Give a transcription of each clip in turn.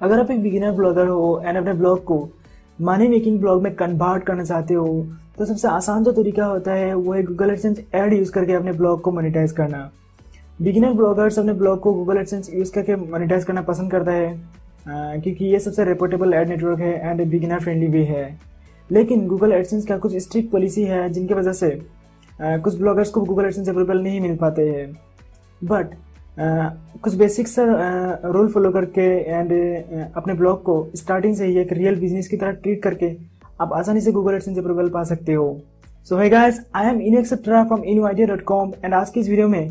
अगर आप एक बिगिनर ब्लॉगर हो एंड अपने ब्लॉग को मनी मेकिंग ब्लॉग में कन्वर्ट करना चाहते हो तो सबसे आसान जो तरीका होता है, वो है गूगल एडसेंस एड यूज़ करके अपने ब्लॉग को मोनिटाइज करना। बिगिनर ब्लॉगर्स अपने ब्लॉग को गूगल एडसेंस यूज़ करके मोनिटाइज करना पसंद करता है क्योंकि ये सबसे रेपोर्टेबल एड नेटवर्क है एंड बिगिनर फ्रेंडली भी है। लेकिन गूगल एडसेंस का कुछ स्ट्रिक्ट पॉलिसी है जिनकी वजह से कुछ ब्लॉगर्स को गूगल एडसेंस अवेलेबल नहीं मिल पाते हैं। बट कुछ बेसिक्स रूल फॉलो करके एंड अपने ब्लॉग को स्टार्टिंग से ही एक रियल बिज़नेस की तरह ट्रीट करके आप आसानी से गूगल एडसेंस अप्रूवल पा सकते हो। So hi guys I am in etcetera from com and आज की इस वीडियो में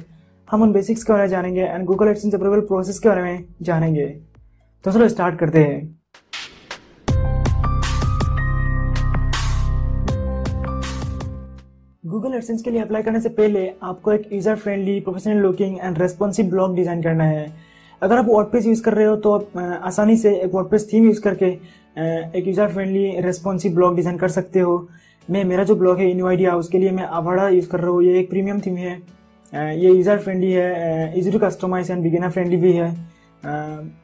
हम उन बेसिक्स के बारे में जानेंगे and Google AdSense approval process के बारे में जानेंगे। तो चलो स्टार्ट करते हैं। गूगल एडसेंस के लिए अप्लाई करने से पहले आपको एक user friendly professional looking and responsive blog design करना है। अगर आप वर्डप्रेस यूज़ कर रहे हो तो आप आसानी से एक वर्डप्रेस थीम यूज़ करके एक user friendly responsive blog design कर सकते हो। मैं, मेरा जो ब्लॉग है इनू आइडिया उसके लिए मैं आवाड़ा यूज़ कर रहा हूँ। ये एक प्रीमियम थीम है। ये यूज़र फ्रेंडली है easy to customize and beginner friendly भी है।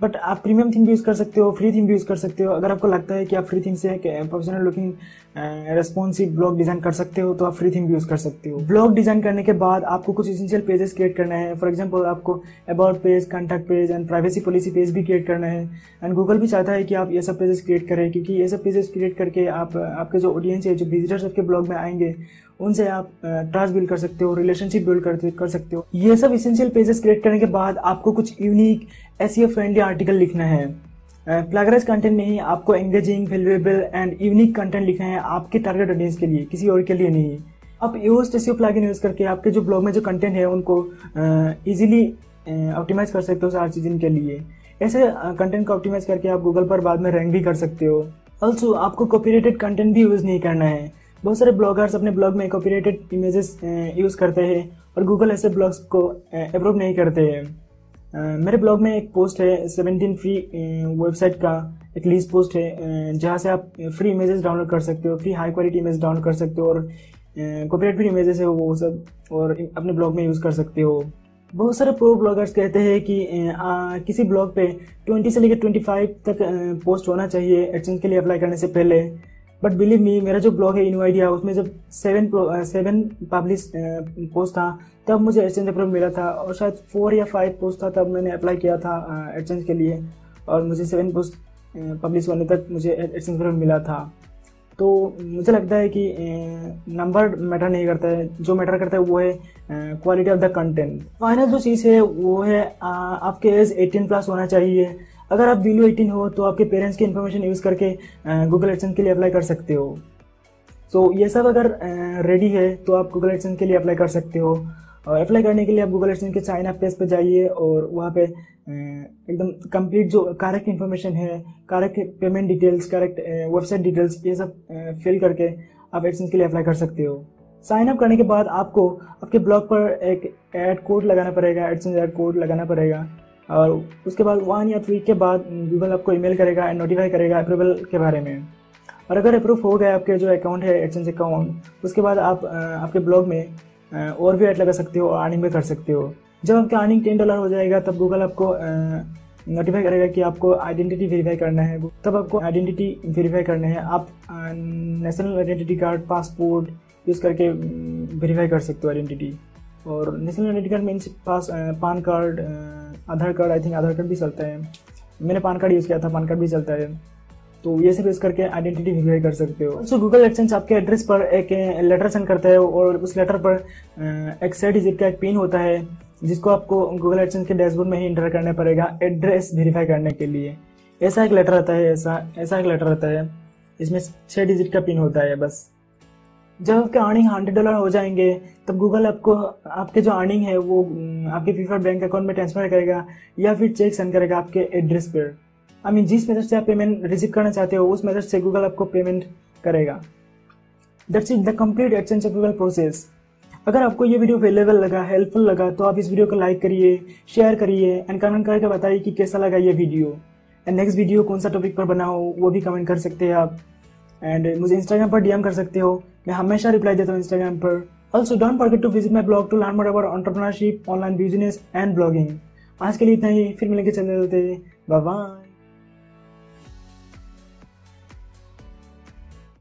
बट आप प्रीमियम थीम भी यूज़ कर सकते हो फ्री थीम भी यूज़ कर सकते हो। अगर आपको लगता है कि आप फ्री थीम से professional looking responsive blog design कर सकते हो तो आप फ्री थीम यूज़ कर सकते हो। ब्लॉग डिज़ाइन करने के बाद आपको कुछ इसेंशियल पेजेस क्रिएट करना है। फॉर एग्ज़ाम्पल आपको about page contact page and privacy policy page भी क्रिएट करना है। एंड गूगल भी चाहता है कि आप ये सब पेजेस क्रिएट करें क्योंकि ये सब पेजेस क्रिएट करके आप आपके जो ऑडियंस है जो विजिटर्स आपके ब्लॉग में आएँगे उनसे आप ट्रस्ट बिल्ड कर सकते हो रिलेशनशिप बिल्ड कर, कर सकते हो। ये सब इसेंशियल पेजेस क्रिएट करने के बाद आपको कुछ यूनिक एस फ्रेंडली आर्टिकल लिखना है। प्लागराइज कंटेंट में ही आपको engaging valuable and unique content लिखना है आपके टारगेट ऑडियंस के लिए, किसी और के लिए नहीं। आप यूज़ एस प्लागइन यूज़ करके आपके जो ब्लॉग में जो कंटेंट है उनको इजीली ऑप्टिमाइज कर सकते हो हर चीज़ के लिए। ऐसे कंटेंट को ऑप्टिमाइज करके आप गूगल पर बाद में रैंक भी कर सकते हो। ऑल्सो आपको कॉपीराइटेड कंटेंट भी यूज़ नहीं करना है। बहुत सारे ब्लॉगर्स अपने ब्लॉग में कॉपीराइटेड इमेजेस यूज़ करते हैं और गूगल ऐसे ब्लॉग्स को अप्रूव नहीं करते हैं। मेरे ब्लॉग में एक पोस्ट है सेवनटीन फ्री वेबसाइट का एक लीज पोस्ट है जहाँ से आप फ्री इमेजेस डाउनलोड कर सकते हो free high quality image download कर सकते हो और कॉपीराइट फ्री इमेजेस है वो सब और अपने ब्लॉग में यूज़ कर सकते हो। बहुत सारे प्रो ब्लॉगर्स कहते हैं कि आ, किसी ब्लॉग पे 20 से लेकर 25 तक पोस्ट होना चाहिए एडसेंस के लिए अप्लाई करने से पहले। बट बिलीव मी मेरा जो ब्लॉग है इनू आइडिया उसमें जब सेवन सेवन पब्लिश पोस्ट था, तब मुझे एडसेंस अप्रूव मिला था और शायद फोर या फाइव पोस्ट था, तब मैंने अप्लाई किया था एडसेंस के लिए। और मुझे सेवन पोस्ट पब्लिश होने तक मुझे एडसेंस अप्रूव मिला था। तो मुझे लगता है कि नंबर मैटर नहीं करता है। जो मैटर करता है वो है quality of the content final जो चीज़ है, वो है आपके एज 18 प्लस होना चाहिए। अगर आप बिलो एटीन हो तो आपके पेरेंट्स की इन्फॉर्मेशन यूज़ करके गूगल एडसेंस के लिए अप्लाई कर सकते हो। सो so, ये सब अगर रेडी है तो आप गूगल एडसन के लिए अप्लाई कर सकते हो। और अप्लाई करने के लिए आप गूगल एडसेंस के चाइना पेज पर जाइए और वहाँ पे एकदम कंप्लीट जो करेक्ट इन्फॉर्मेशन है correct payment details correct website details ये सब फिल करके आप एडसेंस के लिए अप्लाई कर सकते हो। साइन अप करने के बाद आपको आपके ब्लॉग पर एक एड कोड लगाना पड़ेगा एडसेंस एड कोड लगाना पड़ेगा। और उसके बाद वन या थ्री के बाद गूगल आपको ईमेल करेगा एंड नोटिफाई करेगा अप्रूवल के बारे में। और अगर अप्रूव हो गया आपके जो अकाउंट है एक्सचेंज अकाउंट उसके बाद आप आपके ब्लॉग में और भी ऐड लगा सकते हो अर्निंग भी कर सकते हो। जब आपका अर्निंग टेन डॉलर हो जाएगा, तब गूगल आपको नोटिफाई करेगा कि आपको आइडेंटिटी वेरीफाई करना है। तब आपको आइडेंटिटी वेरीफाई करना है। आप national identity card passport use करके वेरीफाई कर सकते हो आइडेंटिटी और national identity card means pass PAN card Aadhaar card I think Aadhaar card भी चलता है। मैंने पान कार्ड यूज़ किया था पान कार्ड भी चलता है। तो ये सब यूज़ करके आइडेंटिटी वेरीफाई कर सकते हो। सो गूगल एक्सचेंज आपके एड्रेस पर एक लेटर सेंड करता है और उस लेटर पर एक सेट डिजिट का एक पिन होता है, जिसको आपको गूगल एक्सचेंज के डैशबोर्ड में ही इंटर करना पड़ेगा एड्रेस वेरीफाई करने के लिए। ऐसा एक लेटर आता है, ऐसा ऐसा एक लेटर आता है इसमें छः डिजिट का पिन होता है, बस। जब आपके अर्निंग हंड्रेड डॉलर हो जाएँगे, तब गूगल आपको, आपके जो अर्निंग है वो आपके प्रीफर्ड बैंक अकाउंट में ट्रांसफ़र करेगा या फिर चेक सेंड करेगा आपके एड्रेस पर। आई मीन जिस मेथड से आप पेमेंट रिसीव करना चाहते हो, उस मेथड से गूगल आपको पेमेंट करेगा। That's is the complete exchange of Google process अगर आपको ये वीडियो अवेलेबल लगा हेल्पफुल लगा तो आप इस वीडियो को लाइक करिए शेयर करिए एंड कमेंट करके बताइए कि कैसा लगा ये वीडियो एंड नेक्स्ट वीडियो कौन सा टॉपिक पर बनाओ वो भी कमेंट कर सकते हैं आप। एंड मुझे इंस्टाग्राम पर डीएम कर सकते हो। मैं हमेशा रिप्लाई देता हूँ इंस्टाग्राम पर। Also don't forget to visit my blog to learn more about entrepreneurship online business and blogging आज के लिए इतना ही। फिर मिलेंगे चलते बाय